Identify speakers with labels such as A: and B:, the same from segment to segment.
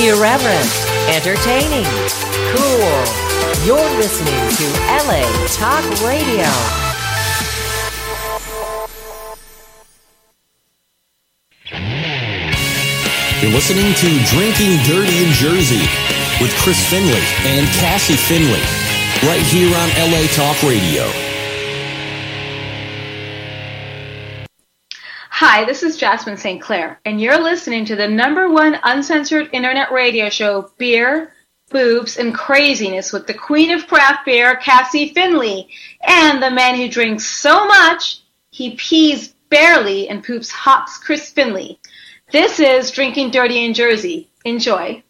A: Irreverent, entertaining, cool. You're listening to LA Talk Radio.
B: You're listening to Drinking Dirty in Jersey with Chris Finley and Cassie Finley, right here on LA Talk Radio.
C: Hi, this is Jasmin St. Claire, and you're listening to the number one uncensored internet radio show, Beer, Boobs, and Craziness with the queen of craft beer, Cassie Finley, and the man who drinks so much he pees barley and poops hops, Chris Finley. This is Drinking Dirty in Jersey. Enjoy.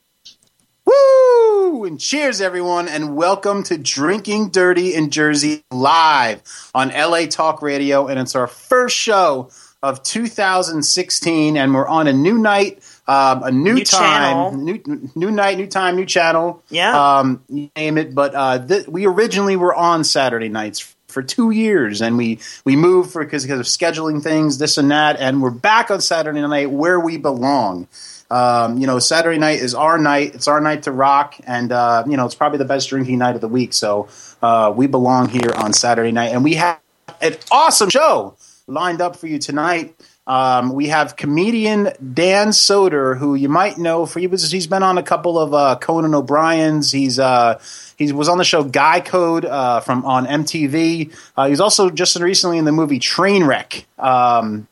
D: Woo! And cheers, everyone, and welcome to Drinking Dirty in Jersey live on LA Talk Radio. And it's our first show of 2016, and we're on a new night, um, a new,
E: New channel.
D: time, new new night, new time, new channel.
E: Yeah.
D: um, you name it. But uh, th- we originally were on Saturday nights for two years, and we we moved for because because of scheduling things, this and that, and we're back on Saturday night where we belong. Um, you know, Saturday night is our night. It's our night to rock, and uh, you know, it's probably the best drinking night of the week. So uh, we belong here on Saturday night, and we have an awesome show lined up for you tonight. Um, we have comedian Dan Soder, who you might know for he was he's been on a couple of uh, Conan O'Brien's. He's uh, he was on the show Guy Code uh, from on MTV. Uh, he was also just recently in the movie Trainwreck. Um,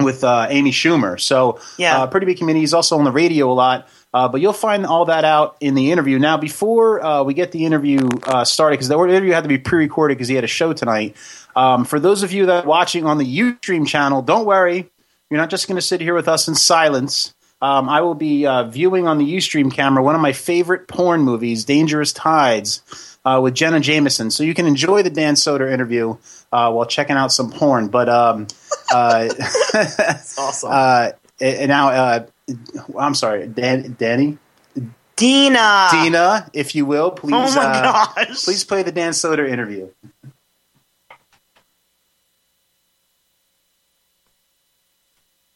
D: with uh, Amy Schumer. So,
E: Yeah.
D: uh, pretty big comedian. He's also on the radio a lot. Uh, but you'll find all that out in the interview. Now, before uh, we get the interview uh, started, because the interview had to be pre-recorded because he had a show tonight. Um, for those of you that are watching on the Ustream channel, don't worry. You're not just going to sit here with us in silence. Um, I will be uh, viewing on the Ustream camera one of my favorite porn movies, Dangerous Tides, uh, with Jenna Jameson. So you can enjoy the Dan Soder interview uh, while checking out some porn. But um, uh,
E: That's awesome.
D: uh, and now, uh, I'm sorry, Dan, Danny,
E: Dina.
D: Dina, if you will, please,
E: Oh my
D: uh,
E: gosh.
D: please play the Dan Soder interview.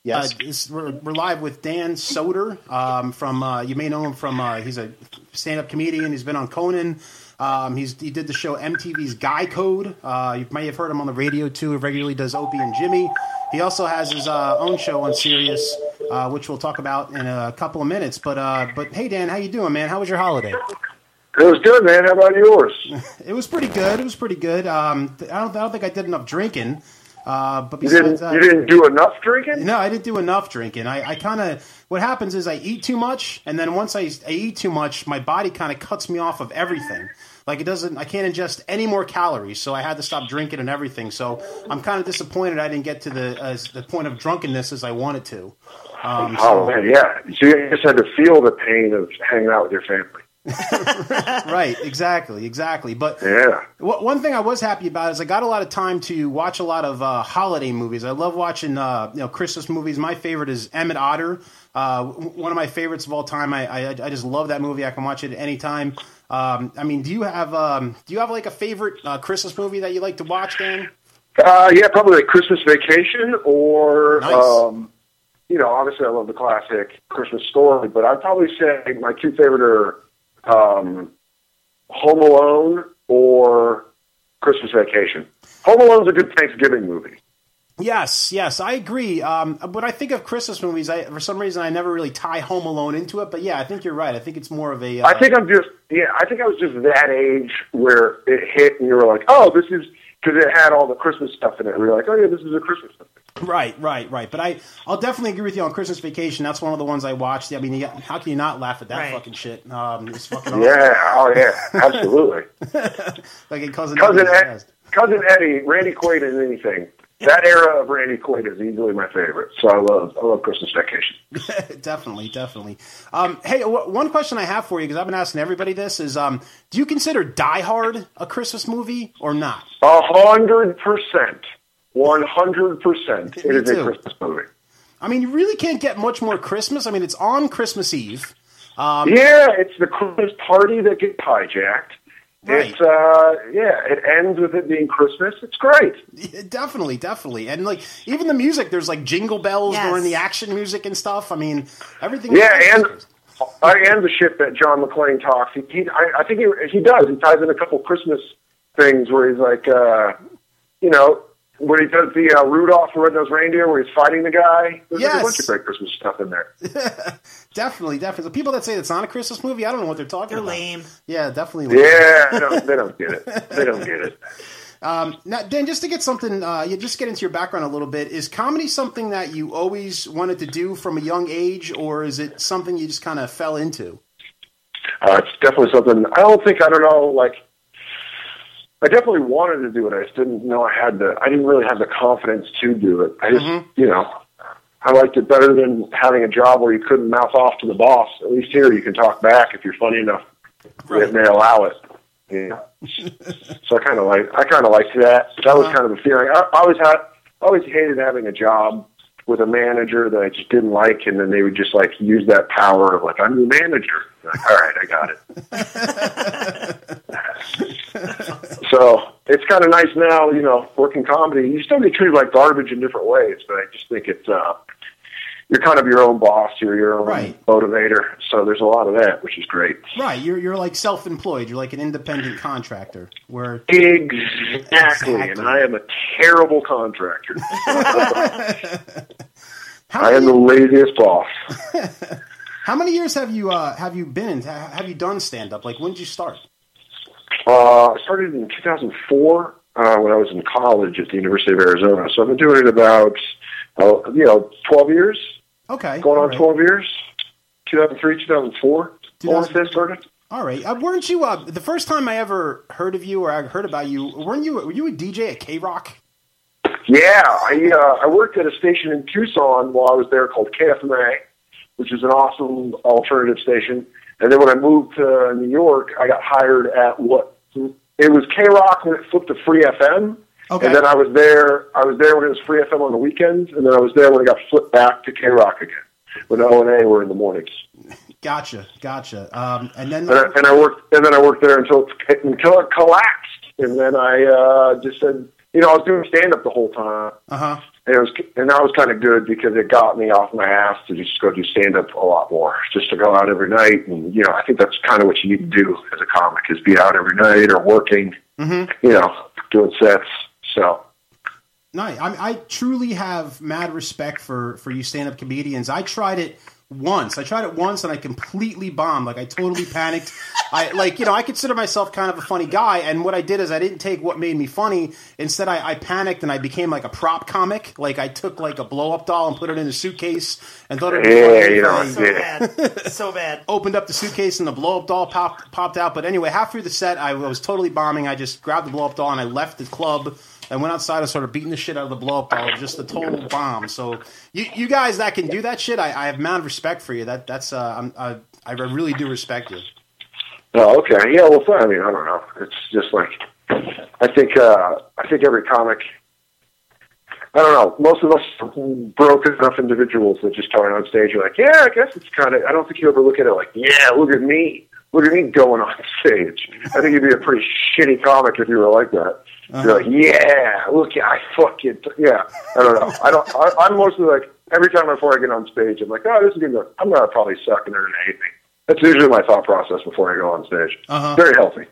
D: Yes, Uh, we're, we're live with Dan Soder um, from. Uh, you may know him from. Uh, he's a stand-up comedian. He's been on Conan. Um, he's he did the show MTV's Guy Code. Uh, you may have heard him on the radio too. He regularly does Opie and Jimmy. He also has his uh, own show on Sirius, uh, which we'll talk about in a couple of minutes. But uh, but hey, Dan, how you doing, man? How was your holiday?
F: It was good, man. How about yours?
D: It was pretty good. It was pretty good. Um, I don't I don't think I did enough drinking. Uh, but
F: You didn't. You didn't do enough drinking.
D: No, I didn't do enough drinking. I, I kind of what happens is I eat too much, and then once I, I eat too much, my body kind of cuts me off of everything. Like it doesn't, I can't ingest any more calories, so I had to stop drinking and everything. So I'm kind of disappointed I didn't get to the as the point of drunkenness as I wanted to. Um,
F: Oh
D: so-
F: man, yeah. So you just had to feel the pain of hanging out with your family.
D: right, exactly, exactly. But
F: Yeah.
D: Wh- One thing I was happy about is I got a lot of time to watch a lot of uh, holiday movies. I love watching uh, you know Christmas movies. My favorite is Emmet Otter, uh, one of my favorites of all time. I, I I just love that movie. I can watch it at any time. Um, I mean, do you have um, do you have like a favorite uh, Christmas movie that you like to watch, Dan?
F: Uh, yeah, probably like Christmas Vacation or,
D: Nice.
F: um, you know, obviously I love the classic Christmas Story, but I'd probably say my two favorite are um, Home Alone or Christmas Vacation. Home Alone's a good Thanksgiving movie.
D: Yes, yes, I agree. Um, when I think of Christmas movies, I, for some reason I never really tie Home Alone into it. But yeah, I think you're right. I think it's more of a. Uh,
F: I think I'm just yeah. I think I was just that age where it hit, and you were like, "Oh, this is," because it had all the Christmas stuff in it. And we were like, "Oh yeah, this is a Christmas." Movie.
D: Right, right, right. But I, I'll definitely agree with you on Christmas Vacation. That's one of the ones I watched. I mean, you, how can you not laugh at that
E: Right.
D: fucking shit? Um, it's fucking awesome.
F: Yeah, oh yeah, absolutely.
D: like in cousin,
F: cousin
D: Eddie's
F: Ed,
D: best.
F: cousin Eddie, Randy Quaid in anything. That era of Randy Quaid is easily my favorite. So I love I love Christmas Vacation.
D: definitely, definitely. Um, hey, w- one question I have for you because I've been asking everybody this is: um, Do you consider Die Hard a Christmas movie or not?
F: A hundred percent, one hundred percent. It
D: Me
F: a. Christmas movie.
D: I mean, you really can't get much more Christmas. I mean, it's on Christmas Eve. Um,
F: Yeah, it's the Christmas party that gets hijacked.
D: Right.
F: It's uh yeah, it ends with it being Christmas. It's great.
D: Yeah, definitely, definitely, and like even the music, there's like jingle bells
E: Yes.
D: during the action music and stuff. I mean, everything.
F: Yeah, and I am the shit that John McClane talks. He, he I, I think he, he does. He ties in a couple Christmas things where he's like, uh, you know, when he does the uh, Rudolph the Red-Nosed Reindeer, where he's fighting the guy. There's like
G: Yes.
F: a bunch of great Christmas stuff in there.
G: definitely, definitely. The people that say it's not a Christmas movie, I don't know what they're talking
E: They're
G: about.
E: lame.
G: Yeah, definitely. lame.
F: Yeah, they don't, they don't get it. They don't get it.
G: Now, Dan, just to get something, uh, you just get into your background a little bit. Is comedy something that you always wanted to do from a young age, or is it something you just kind of fell into?
F: Uh, it's definitely something. I don't think I don't know. Like, I definitely wanted to do it. I just didn't know I had the. I didn't really have the confidence to do it. I just, mm-hmm. you know, I liked it better than having a job where you couldn't mouth off to the boss. At least here, you can talk back if you're funny enough.
G: Right.
F: And they allow it. Yeah. so I kind of like. I kind of liked that. That was uh-huh. kind of the feeling. I, I always had. I always hated having a job with a manager that I just didn't like, and then they would just like use that power of like, I'm the manager. Like, all right, I got it. so it's kind of nice now, you know, working comedy. You still get treated like garbage in different ways, but I just think it's uh, you're kind of your own boss. You're your own
G: Right.
F: motivator. So there's a lot of that, which is great.
G: Right, you're you're like self-employed. You're like an independent contractor. Where
F: Exactly,
G: Exactly.
F: and I am a terrible contractor. I am the laziest boss.
G: how many years have you uh, have you been in? Have you done stand up? Like when did you start?
F: Uh, I started in 2004 uh, when I was in college at the University of Arizona. So I've been doing it about, uh, you know, 12 years,
G: Okay,
F: going on
G: right.
F: 12 years. 2003, 2004. I want to say I started.
G: All right, uh, weren't you uh, the first time I ever heard of you or I heard about you? Weren't you were you a DJ at K Rock?
F: Yeah, I uh, I worked at a station in Tucson while I was there called KFMA, which is an awesome alternative station. And then when I moved to New York, I got hired at what it was K Rock when it flipped to Free FM.
G: Okay.
F: And then I was there. I was there when it was Free FM on the weekends, and then I was there when it got flipped back to K Rock again. When O and A were in the mornings,
G: Gotcha, gotcha. Um, and then
F: and I, and I worked, and then I worked there until it, until it collapsed, and then I uh, just said, you know, I was doing stand up the whole time,
G: uh huh.
F: And it was, and that was kind of good because it got me off my ass to just go do stand up a lot more, just to go out every night, and you know, I think that's kind of what you need to do as a comic is be out every night or working,
G: Mhm.
F: you know, doing sets. So
G: No, I, I truly have mad respect for for you stand up comedians. I tried it once. I tried it once and I completely bombed. Like I totally panicked. I like you know I consider myself kind of a funny guy, and what I did is I didn't take what made me funny. Instead, I, I panicked and I became like a prop comic. Like I took like a blow up doll and put it in a suitcase and thought it was
F: Yeah,
G: funny
F: you know,
E: So
F: Yeah.
E: bad. So bad.
G: opened up the suitcase and the blow up doll popped popped out. But anyway, half through the set, I was totally bombing. I just grabbed the blow up doll and I left the club. I went outside and started beating the shit out of the blow up was just a total bomb. So you you guys that can do that shit, I, I have mad respect for you. That that's uh, I'm, I I really do respect you.
F: Oh, okay. Yeah, well, I mean, I don't know. It's just like I think uh, I think every comic. I don't know. Most of us broken enough individuals that just coming on stage You're like, yeah, I guess it's kind of. I don't think you ever look at it like, yeah, look at me, look at me going on stage. I think you'd be a pretty shitty comic if you were like that. You're like, yeah, look, I fucking, yeah. I don't know. I don't. I, I'm mostly like every time before I get on stage, I'm like, oh, this is gonna. go, I'm gonna probably suck and they're gonna hate me. That's usually my thought process before I go on stage.
G: Uh-huh.
F: Very healthy.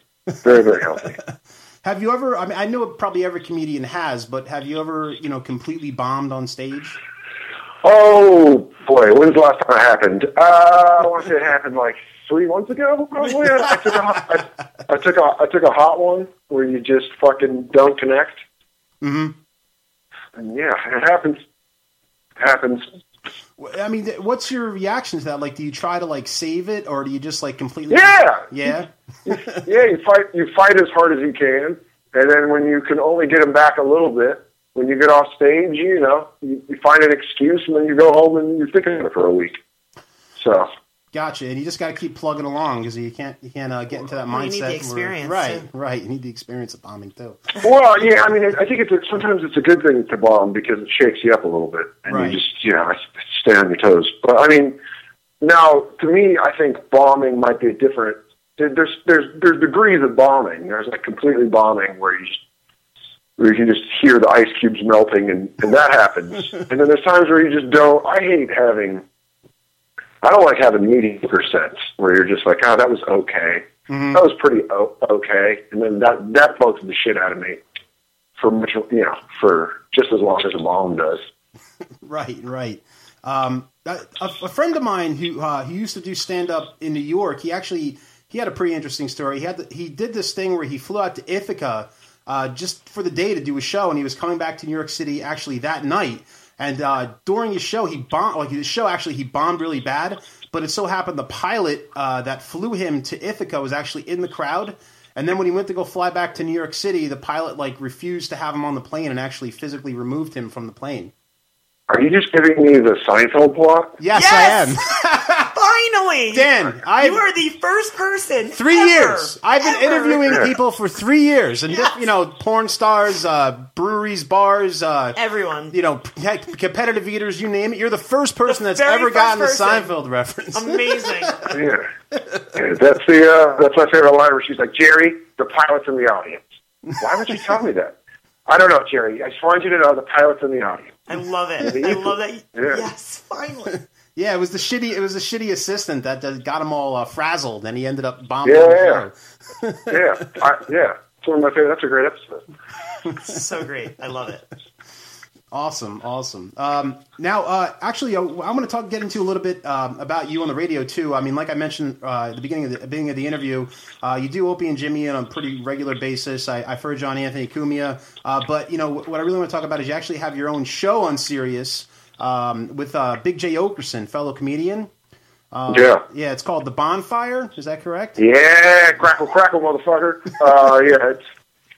F: Very, very healthy.
G: Have you ever? I mean, I know probably every comedian has, but have you ever you know completely bombed on stage?
F: Oh boy, when's the last time it happened? Uh, I want to say it happened like three months ago, probably. I, I took a, hot- I, I took a, I took a hot one where you just fucking don't connect.
G: Mm-hmm.
F: And yeah, it happens. It happens.
G: I mean, what's your reaction to that? Like, do you try to like save it, or do you just like completely?
F: Yeah,
G: Yeah.
F: yeah. You fight, you fight as hard as you can, and then when you can only get them back a little bit, when you get off stage, you know, you, you find an excuse, and then you go home and you're thinking of it for a week. So
G: Gotcha. And you just got to keep plugging along because you can't you can't uh, get into that
E: Well,
G: mindset.
E: you need the
G: where- right?
E: too.
G: Right. You need the experience of bombing too.
F: Well, yeah, I mean, I think it's a, sometimes it's a good thing to bomb because it shakes you up a little bit, and
G: Right.
F: you just you know stay on your toes. But I mean, now to me, I think bombing might be a different. There's there's there's degrees of bombing. There's like completely bombing where you just where you can just hear the ice cubes melting, and, and that happens. and then there's times where you just don't. I hate having. I don't like having mediocre sets where you're just like, oh, that was okay. That was pretty o- okay, and then that that bugs the shit out of me for much, you know, for just as long as a mom does.
G: Right, right. Um, a, a friend of mine who uh, who used to do stand up in New York, he actually he had a pretty interesting story. He had the, he did this thing where he flew out to Ithaca uh, just for the day to do a show, and he was coming back to New York City actually that night. And uh, during his show, he bombed like his show actually he bombed really bad. But it so happened the pilot uh, that flew him to Ithaca was actually in the crowd. And then when he went to go fly back to New York City, the pilot like refused to have him on the plane and actually physically removed him from the plane.
F: Are you just giving me the Seinfeld plot?
G: Yes,
E: Yes!
G: I am.
E: Finally,
G: Dan, I
E: you are the first person.
G: three
E: ever,
G: years. I've been
E: ever.
G: interviewing people for three years, and
E: Yes.
G: you know, porn stars, uh, breweries, bars, uh,
E: everyone.
G: you know, heck, competitive eaters, you name it. You're the first person
E: The
G: that's ever gotten the
E: person.
G: Seinfeld reference.
E: Amazing.
F: Yeah. Yeah, that's the uh, that's my favorite line where she's like, Jerry, the pilot's in the audience. Why would you tell me that? I don't know, Jerry. I just wanted you to know the pilot's in the audience.
E: I love it. I love that.
F: Yeah.
E: Yes, finally.
G: Yeah, it was the shitty. It was the shitty assistant that uh, got him all uh, frazzled, and he ended up bombing.
F: Yeah,
G: the
F: yeah.
G: show.
F: Yeah, I, yeah. It's one of my favorite. That's a great episode.
E: so great. I love it.
G: Awesome, awesome. Um, now, uh, actually, uh, I'm going to talk, get into a little bit um, about you on the radio too. I mean, like I mentioned uh, at the beginning of the beginning of the interview, uh, you do Opie and Jimmy on a pretty regular basis. I, I've heard John Anthony Cumia, uh, but you know what I really want to talk about is you actually have your own show on Sirius um, with uh, Big Jay Oakerson, fellow comedian.
F: yeah.
G: Yeah, it's called The Bonfire. Is that correct?
F: Yeah, crackle, crackle, motherfucker. Uh, yeah, it's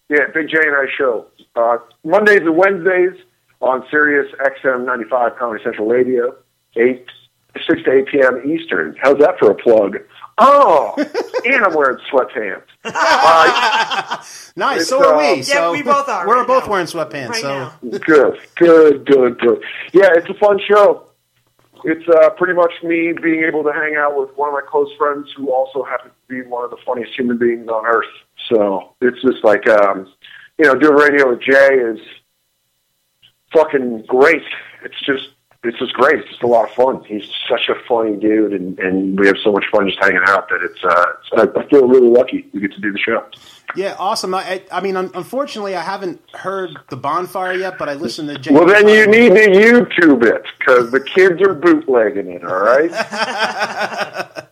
F: yeah, Big Jay and I show uh, Mondays and Wednesdays on Sirius XM 95 Comedy Central Radio, eight six to eight p.m. Eastern. How's that for a plug? Oh, and I'm wearing sweatpants. Uh,
G: Nice. So are we. so
E: we both are
G: We're
E: right
G: both
E: now.
G: wearing sweatpants.
E: Right
G: so
E: now.
F: good, good, good, good. Yeah, it's a fun show. It's uh, pretty much me being able to hang out with one of my close friends who also happens to be one of the funniest human beings on earth. So it's just like, um, you know, doing radio with Jay is fucking great. It's just, it's just great. It's just a lot of fun. He's such a funny dude, and, and we have so much fun just hanging out that it's, uh, it's I feel really lucky we get to do the show.
G: Yeah, awesome. I, I, mean, unfortunately, I haven't heard the bonfire yet, but I listened to. Jay
F: Well, then you need to YouTube it because the kids are bootlegging it. All right.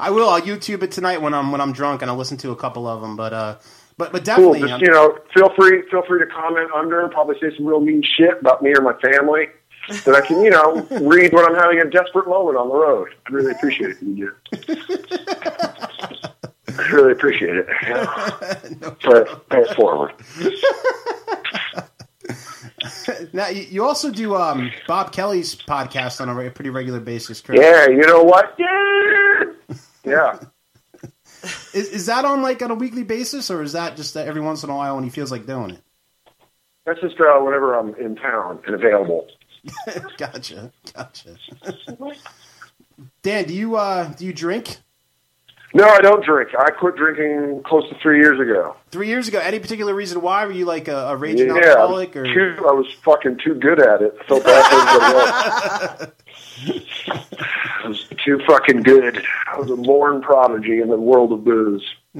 G: I will. I'll YouTube it tonight when I'm when I'm drunk, and I'll listen to a couple of them. But uh, but but
F: cool.
G: definitely,
F: Just
G: um,
F: you know, feel free feel free to comment under. Probably say some real mean shit about me or my family that I can you know read when I'm having a desperate moment on the road. I'd really appreciate it if you do. I really appreciate it. Pay, pay it forward.
G: now you, you also do um, Bob Kelly's podcast on a re- pretty regular basis, correct?
F: Yeah, you know what? Yeah, yeah.
G: Is, is that on like on a weekly basis, or is that just every once in a while when he feels like doing it?
F: That's just uh, whenever I'm in town and available.
G: gotcha, gotcha. Dan, do you uh, do you drink?
F: No, I don't drink. I quit drinking close to three years ago.
G: Three years ago, any particular reason why? Were you like a, a raging
F: Yeah,
G: alcoholic, or
F: too, I was fucking too good at it. I felt bad for everybody else. I was too fucking good. I was a born prodigy in the world of booze.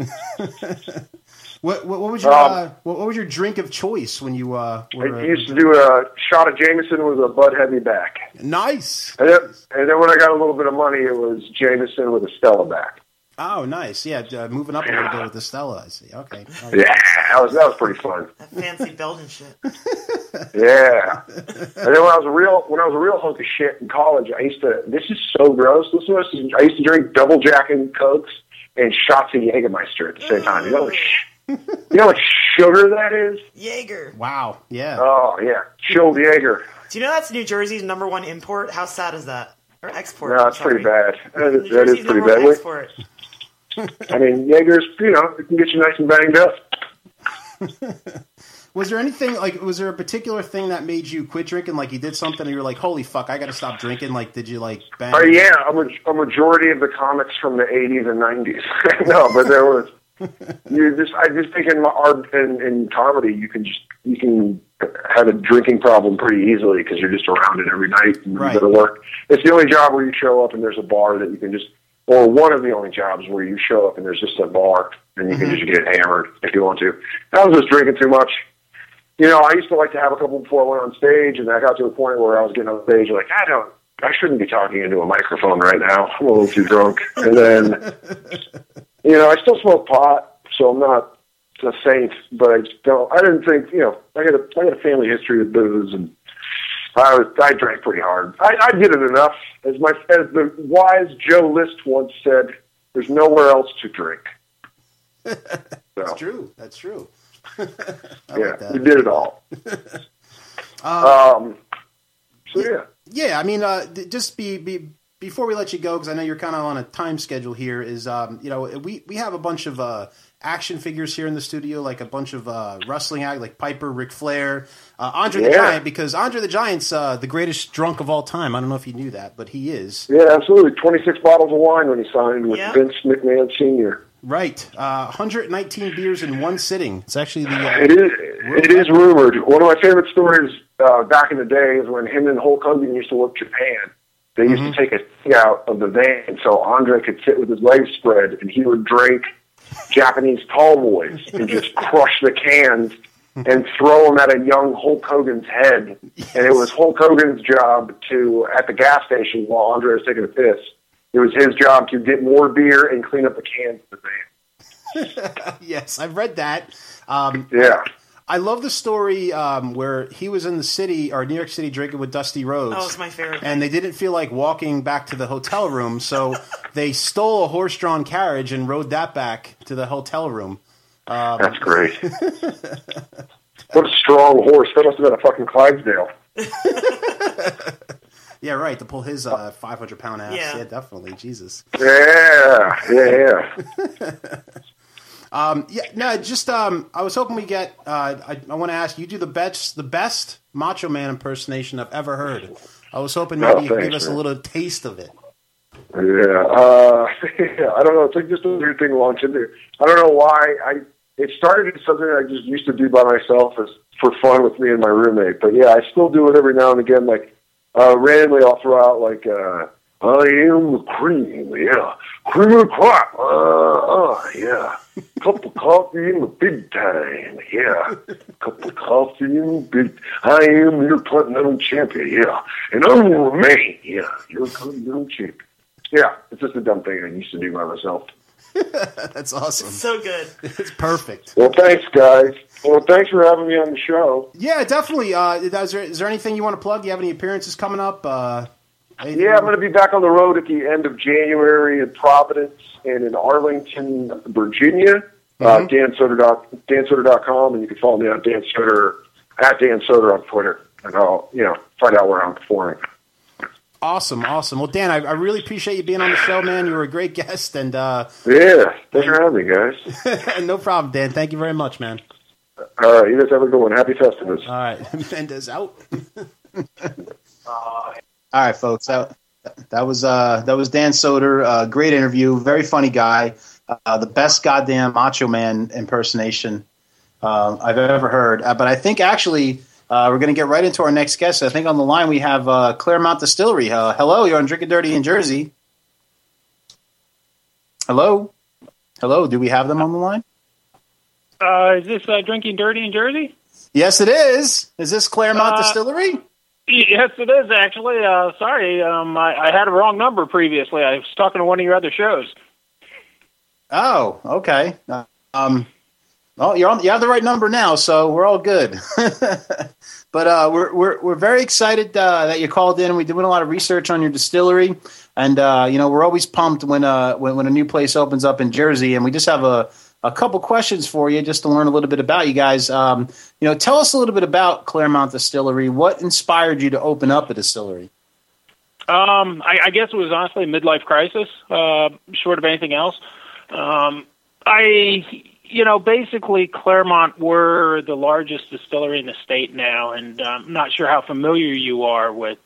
G: what, what, what was your
F: Um,
G: uh, what, what was your drink of choice when you uh, were
F: I
G: uh,
F: used to do a shot of Jameson with a Bud Heavy back.
G: nice?
F: And then, and then when I got a little bit of money, it was Jameson with a Stella back.
G: Oh, nice. Yeah, uh, moving up a little bit with the Stella. I see. Okay. okay.
F: Yeah, that was that was pretty fun.
E: That fancy Belgian shit.
F: Yeah. And then when I was a real when I was a real hunk of shit in college, I used to this is so gross. Listen to this. I used to drink double jack and cokes and shots of Jägermeister at the same time. You know what sh- you know what sugar that is?
E: Jaeger.
G: Wow. Yeah.
F: Oh yeah. Chilled Jaeger.
E: Do you know that's New Jersey's number one import? How sad is that? Or export?
F: No,
E: I'm
F: it's pretty bad. That is, that is pretty
E: number one
F: bad.
E: export.
F: I mean, Jaeger's, you know, it can get you nice and banged up.
G: Was there anything like? Was there a particular thing that made you quit drinking? Like you did something, and you were like, "Holy fuck, I got to stop drinking." Like, did you like bang?
F: Oh yeah, a, a majority of the comics from the '80s and '90s. no, but there was you just I just think in art and in comedy you can just you can have a drinking problem pretty easily because you're just around it every night and
D: Right.
F: you go to work. It's the only job where you show up and there's a bar that you can just, or one of the only jobs where you show up and there's just a bar and you can mm-hmm. just get hammered if you want to. I was just drinking too much. You know, I used to like to have a couple before I went on stage, and I got to a point where I was getting on stage like I don't. I shouldn't be talking into a microphone right now. I'm a little too drunk. And then, you know, I still smoke pot, so I'm not a saint, but I don't. I didn't think, you know, I got a I got a family history with booze, and I was I drank pretty hard. I, I did it enough, as my as the wise Joe List once said. There's nowhere else to drink.
D: That's true. That's true. I
F: yeah,
D: like that.
F: we did it all. um, so yeah,
D: Yeah, I mean, uh, just be, be before we let you go, because I know you're kind of on a time schedule here. Is um, you know, we we have a bunch of uh, action figures here in the studio, like a bunch of uh, wrestling act, like Piper, Ric Flair, uh, Andre the Giant, because Andre the Giant's uh, the greatest drunk of all time. I don't know if you knew that, but he is.
F: yeah, absolutely. Twenty six bottles of wine when he signed with
E: Yeah.
F: Vince McMahon Senior.
D: Right, uh, 119 beers in one sitting. It's actually the uh,
F: It is. It is rumored. One of my favorite stories uh, back in the day is when him and Hulk Hogan used to work Japan. They used to take a thing out of the van so Andre could sit with his legs spread and he would drink Japanese tall boys and just crush the cans and throw them at a young Hulk Hogan's head. And it was Hulk Hogan's job to, at the gas station while Andre was taking a piss, it was his job to get more beer and clean up the cans of the van.
D: yes, I've read that. Um,
F: Yeah.
D: I love the story um, where he was in the city or New York City drinking with Dusty Rhodes.
E: Oh, it's my favorite.
D: And they didn't feel like walking back to the hotel room, so they stole a horse-drawn carriage and rode that back to the hotel room.
F: That's great. what a strong horse. That must have been a fucking Clydesdale.
D: Yeah, right. To pull his uh, 500 pound ass.
E: Yeah.
D: Yeah. definitely. Jesus.
F: Yeah, yeah, yeah.
D: Um, yeah, no, just um, I was hoping we get. Uh, I, I want to ask you do the best, the best Macho Man impersonation I've ever heard. I was hoping maybe
F: Oh,
D: you could give us a little taste of it.
F: Yeah, uh, I don't know. It's like just a weird thing to launch into. I don't know why. I it started as something I just used to do by myself as for fun with me and my roommate. But yeah, I still do it every now and again. Like uh, randomly, I'll throw out like uh, I am the cream. Yeah, cream of the crop. Uh, uh, yeah. Cup of coffee in the big time. Yeah. Cup of coffee in the big. I am your continental champion. Yeah, and I will remain. Yeah, your continental champion. Yeah, it's just a dumb thing I used to do by myself.
D: That's awesome.
E: so good.
D: It's perfect.
F: Well, thanks, guys. Well, thanks for having me on the show.
D: Yeah, definitely. Uh, is, there, is there anything you want to plug? Do you have any appearances coming up? Uh, anything-
F: Yeah, I'm going to be back on the road at the end of January in Providence and in Arlington, Virginia. Uh, Dan Soder dot dansoder.com, and you can follow me on Dan Soder at Dan Soder on Twitter, and I'll you know find out where I'm performing.
D: Awesome, awesome. Well, Dan, I, I really appreciate you being on the show, man. You were a great guest, and uh,
F: Yeah, thanks for having me, guys.
D: no problem, Dan. Thank you very much, man.
F: All right, you guys have a good one. Happy Festivus.
D: All right, Mendez out.
F: Uh,
D: All right, folks. That that was uh, that was Dan Soder. Uh, great interview. Very funny guy. Uh, the best goddamn Macho Man impersonation uh, I've ever heard. Uh, but I think actually uh, we're going to get right into our next guest. I think on the line we have uh, Claremont Distillery. Uh, hello, you're on Drinking Dirty in Jersey. Hello, hello. Do we have them on the line?
H: Uh, is this uh, drinking dirty in Jersey?
D: Yes, it is. Is this Claremont Distillery?
H: Yes, it is actually. Uh, sorry, um, I, I had a wrong number previously. I was talking to one of your other shows.
D: Oh, okay. Um, well, you're on. You have the right number now, so we're all good. but uh, we're we're we're very excited uh, that you called in. We're doing a lot of research on your distillery, and uh, you know we're always pumped when uh when, when a new place opens up in Jersey, and we just have a a couple questions for you just to learn a little bit about you guys. Um, you know, tell us a little bit about Claremont Distillery. What inspired you to open up a distillery?
H: Um, I, I guess it was honestly a midlife crisis, uh, short of anything else. Um, I, you know, basically Claremont we're the largest distillery in the state now, and um, I'm not sure how familiar you are with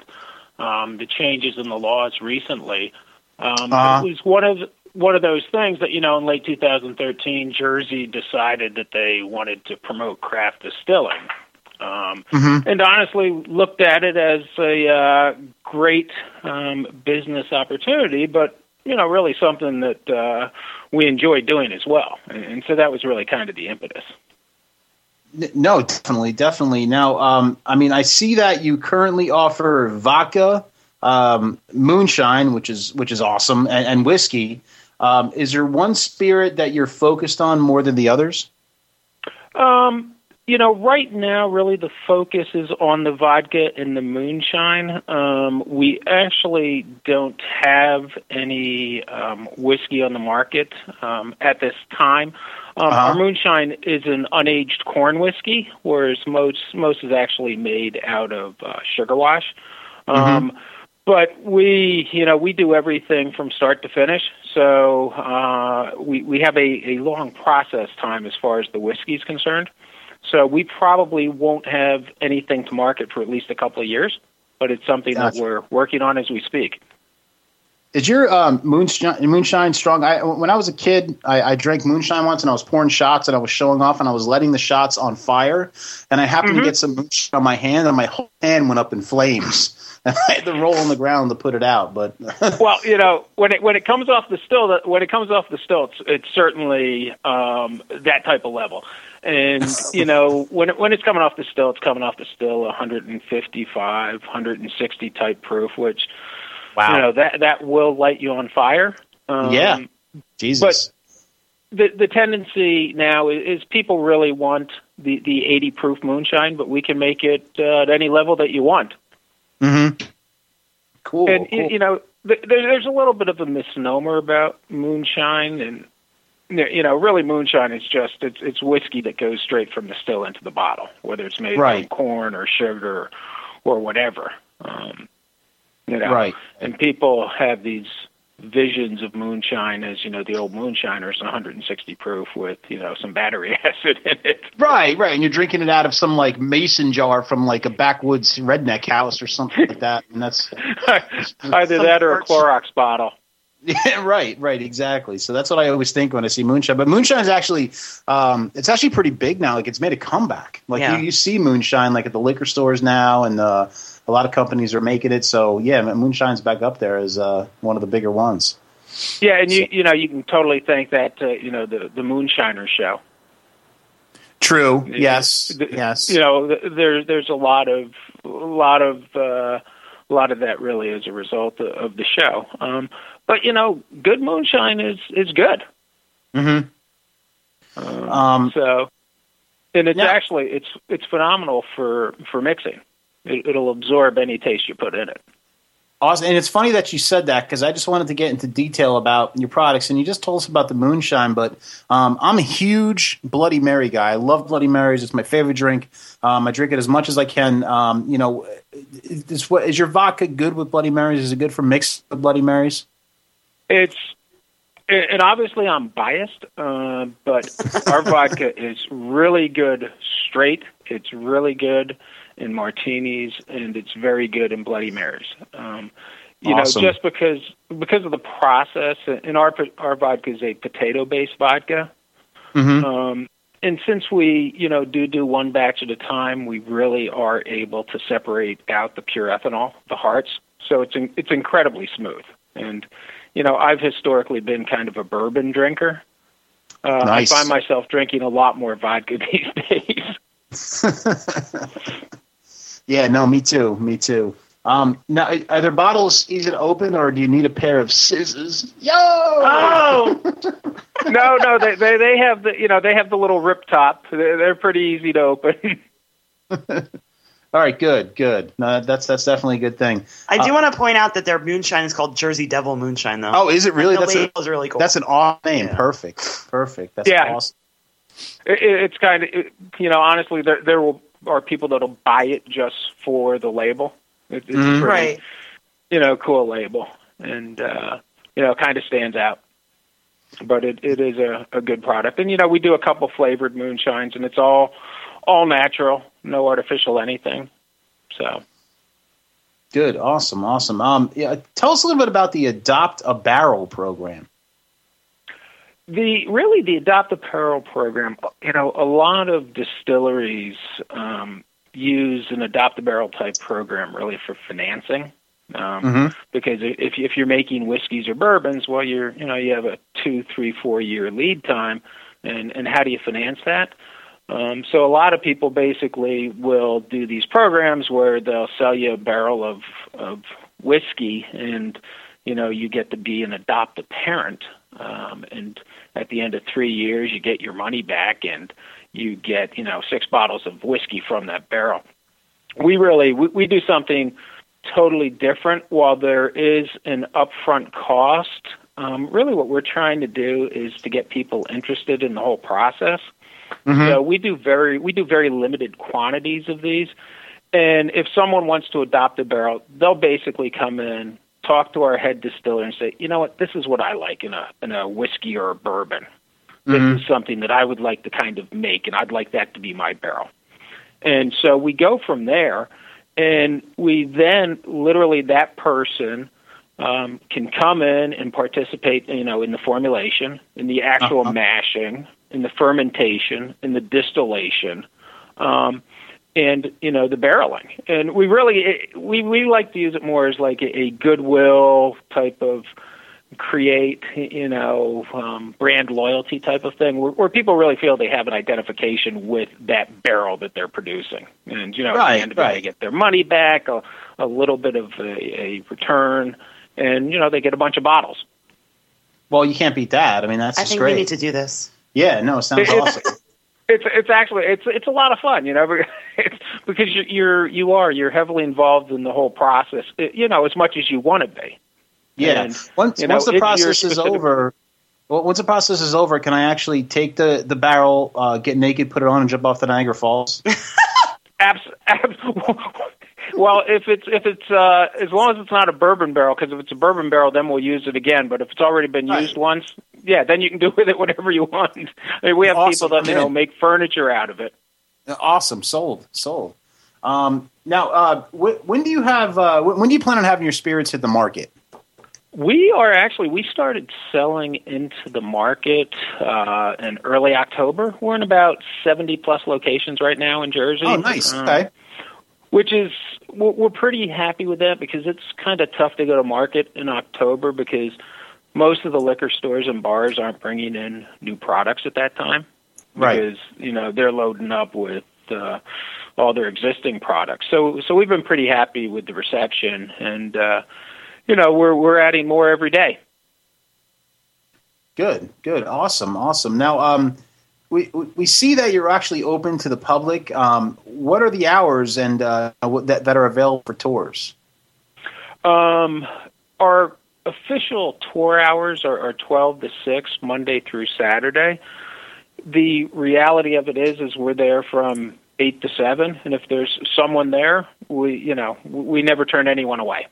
H: um, the changes in the laws recently. Um,
D: Uh-huh.
H: It was one of one of those things that you know in late 2013, Jersey decided that they wanted to promote craft distilling, um,
D: Mhm.
H: and honestly looked at it as a uh, great um, business opportunity, but you know, really something that uh, we enjoyed doing as well, and, and so that was really kind of the impetus.
D: No, definitely, definitely. Now, um, I mean, I see that you currently offer vodka, um, moonshine, which is which is awesome, and, and whiskey. Um, is there one spirit that you're focused on more than the others?
H: Um, you know, right now, really the focus is on the vodka and the moonshine. Um, we actually don't have any um, whiskey on the market um, at this time. Um,
D: Uh-huh.
H: Our moonshine is an unaged corn whiskey, whereas most most is actually made out of uh, sugar wash. Um, But we, you know, we do everything from start to finish. So uh, we we have a, a long process time as far as the whiskey is concerned. So we probably won't have anything to market for at least a couple of years, but it's something
D: Gotcha.
H: that we're working on as we speak.
D: Is your um, moonshine, moonshine strong? I, when I was a kid, I, I drank moonshine once, and I was pouring shots, and I was showing off, and I was letting the shots on fire, and I happened
H: Mhm.
D: to get some moonshine on my hand, and my whole hand went up in flames. And I had to roll on the ground to put it out. But
H: well, you know, when it when it comes off the still, that when it comes off the still, it's, it's certainly um, that type of level. And you know, when it, when it's coming off the still, it's coming off the still 155, 160 type proof, which you know that that will light you on fire. Um,
D: Yeah. Jesus, But
H: the the tendency now is, is people really want the the 80 proof moonshine, but we can make it uh, at any level that you want.
D: hmm cool.
H: and
D: cool.
H: you know, th- there, there's a little bit of a misnomer about moonshine, and you know, really, moonshine is just it's it's whiskey that goes straight from the still into the bottle, whether it's made
D: Right.
H: from corn or sugar or whatever. Um, you know,
D: Right.
H: And people have these visions of moonshine as you know the old moonshiners 160 proof with you know some battery acid in it
D: Right, right, and you're drinking it out of some like mason jar from like a backwoods redneck house or something like that, and that's
H: either that or a Clorox bottle.
D: yeah, right, right, exactly. So that's what I always think when I see moonshine. But moonshine is actually, um, it's actually pretty big now. Like it's made a comeback. Like
E: Yeah.
D: you, you see moonshine like at the liquor stores now, and uh, a lot of companies are making it. So yeah, moonshine's back up there as uh, one of the bigger ones.
H: Yeah, and you you know you can totally thank that uh, you know the the Moonshiner show.
D: True. Yes.
H: The-
D: Yes.
H: You know th- there there's a lot of a lot of uh, a lot of that really as a result of, the show. Um, but you know, good moonshine is is good.
D: Mm-hmm.
H: Um,
D: Um,
H: so, and it's
D: now-
H: actually it's it's phenomenal for for mixing. It, it'll absorb any taste you put in it.
D: Awesome. And it's funny that you said that because I just wanted to get into detail about your products. And you just told us about the moonshine, but um, I'm a huge Bloody Mary guy. I love Bloody Marys. It's my favorite drink. Um, I drink it as much as I can. Um, you know, is, what, is your vodka good with Bloody Marys? Is it good for mixed Bloody Marys?
H: It's and obviously I'm biased, uh, but our vodka is really good straight. It's really good in martinis, and it's very good in Bloody Marys. Um, you
D: Awesome.
H: know, just because because of the process, and our our vodka is a potato based vodka.
D: Mm-hmm.
H: Um, and since we, you know, do do one batch at a time, we really are able to separate out the pure ethanol, the hearts. So it's in, it's incredibly smooth. And you know, I've historically been kind of a bourbon drinker. Uh,
D: Nice.
H: I find myself drinking a lot more vodka these days.
D: yeah, no, me too. Me too. Um, now, are there bottles easy to open, or do you need a pair of scissors? Yo!
H: Oh no, no, they they they have the you know they have the little rip top. They're, they're pretty easy to open.
D: All right, good, good. No, that's that's definitely a good thing.
E: I do want to point out that their moonshine is called Jersey Devil Moonshine, though.
D: Oh, is it really?
E: the
D: That's a,
E: is really cool.
D: That's an awesome name.
E: Yeah.
D: Perfect. Perfect. That's
H: Yeah.
D: awesome.
H: It, it- it's kind of, it, you know, honestly, there there will, are people that'll buy it just for the label. It, it's
D: Mhm.
H: a pretty,
E: right.
H: you know, cool label, and uh, you know, kind of stands out. But it, it is a, a good product, and you know, we do a couple flavored moonshines, and it's all all natural, no artificial anything. So
D: Good. Awesome. Awesome. Um, yeah, tell us a little bit about the Adopt a Barrel program.
H: The really the adopt a barrel program. You know, a lot of distilleries um, use an adopt a barrel type program really for financing. Um,
D: Mm-hmm.
H: Because if if you're making whiskeys or bourbons, well, you're you know you have a two, three, four year lead time, and and how do you finance that? Um, so a lot of people basically will do these programs where they'll sell you a barrel of of whiskey, and you know you get to be an adoptive parent, um, and at the end of three years you get your money back, and you get you know six bottles of whiskey from that barrel. We really we, we do something totally different. While there is an upfront cost, um, really what we're trying to do is to get people interested in the whole process. So we do very we do very limited quantities of these, and if someone wants to adopt a barrel, they'll basically come in, talk to our head distiller, and say, you know what, this is what I like in a in a whiskey or a bourbon. This is something that I would like to kind of make, and I'd like that to be my barrel. And so we go from there, and we then literally that person um, can come in and participate, you know, in the formulation, in the actual
D: Uh-huh.
H: mashing, in the fermentation, in the distillation, um, and you know the barreling. And we really it, we we like to use it more as like a, a goodwill type of create, you know, um, brand loyalty type of thing, where, where people really feel they have an identification with that barrel that they're producing, and you know, at
D: Right,
H: the end of it,
D: right.
H: they get their money back, a, a little bit of a, a return, and you know, they get a bunch of bottles.
D: Well, you can't beat that. I mean, that's
I: I
D: just
I: think
D: great.
I: we need to do this.
D: yeah, no, it sounds
H: It's-
D: awesome.
H: It's it's actually it's it's a lot of fun, you know, it's because you're you're you are you're heavily involved in the whole process, you know, as much as you want to be.
D: Yeah.
H: And,
D: once
H: you know,
D: once the process is over, well, once the process is over, can I actually take the the barrel, uh, get naked, put it on, and jump off the Niagara Falls?
H: Abs- abs- well, if it's if it's uh, as long as it's not a bourbon barrel, because if it's a bourbon barrel, then we'll use it again. But if it's already been
D: Right.
H: used once, yeah, then you can do with it whatever you want. I mean, we have
D: Awesome.
H: people that you know make furniture out of it.
D: Awesome, sold, sold. Um, now, uh, wh- when do you have? Uh, wh- when do you plan on having your spirits hit the market?
H: We are actually we started selling into the market uh, in early October. We're in about seventy plus locations right now in Jersey.
D: Oh, nice.
H: Um,
D: Okay.
H: which is we're, we're pretty happy with that because it's kind of tough to go to market in October because most of the liquor stores and bars aren't bringing in new products at that time
D: Right.
H: because you know they're loading up with uh, all their existing products. So so we've been pretty happy with the reception and uh, you know we're we're adding more every day.
D: Good, good, awesome, awesome. Now, um, we we- see that you're actually open to the public. Um, what are the hours and uh, that that are available for tours?
H: Um, our official tour hours are, are 12 to 6, Monday through Saturday. The reality of it is, is we're there from 8 to 7, and if there's someone there, we, you know, we never turn anyone away.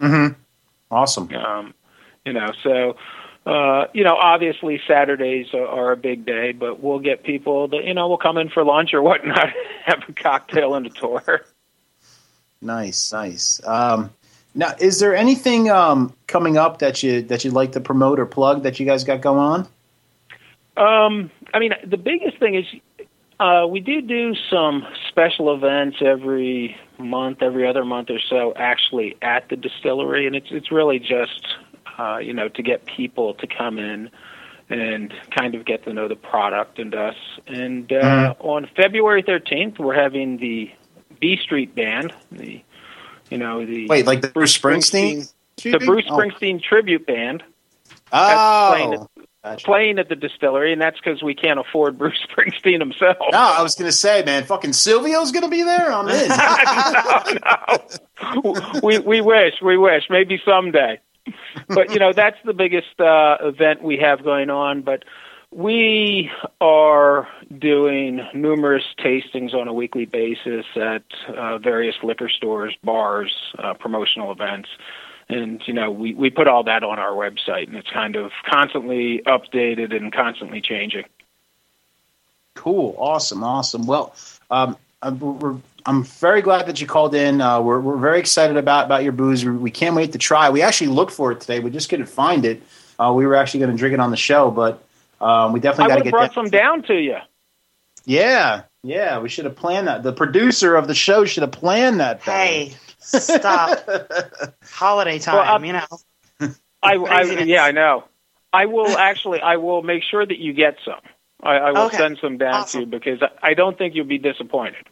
D: Mm-hmm. Awesome.
H: Um, you know, so, uh, you know, obviously Saturdays are, are a big day, but we'll get people that, you know, will come in for lunch or whatnot, have a cocktail and a tour.
D: Nice, nice. Um, now, is there anything um, coming up that you that you'd like to promote or plug that you guys got going on?
H: Um, I mean, the biggest thing is uh, we do do some special events every month, every other month or so, actually at the distillery, and it's it's really just uh, you know to get people to come in and kind of get to know the product and us. And uh, on February thirteenth, we're having the B Street Band, the you know the
D: Wait, like the Bruce Springsteen?
H: the Bruce
D: Oh.
H: Springsteen tribute band
D: Oh,
H: playing.
D: Gotcha.
H: playing at the distillery, and that's because we can't afford Bruce Springsteen himself.
D: No, I was gonna say, man, fucking Silvio's gonna be there. I'm in.
H: no, no. we we wish, we wish, maybe someday. But you know, that's the biggest uh, event we have going on. But we are doing numerous tastings on a weekly basis at uh, various liquor stores, bars, uh, promotional events. And you know, we, we put all that on our website, and it's kind of constantly updated and constantly changing.
D: Cool, awesome, awesome. Well, um, I'm, we're, I'm very glad that you called in. Uh, we're, we're very excited about, about your booze. We, we can't wait to try. We actually looked for it today. We just couldn't find it. Uh, we were actually going to drink it on the show, but Um, we definitely got to get
H: brought
D: down-
H: some down to you.
D: Yeah, yeah, we should have planned that. The producer of the show should have planned that. better.
E: Hey, stop. Holiday time,
H: Well,
E: you know.
H: I, I yeah, I know. I will actually. I will make sure that you get some. I, I will
E: Okay.
H: send some down
E: Awesome.
H: to you because I, I don't think you'll be disappointed.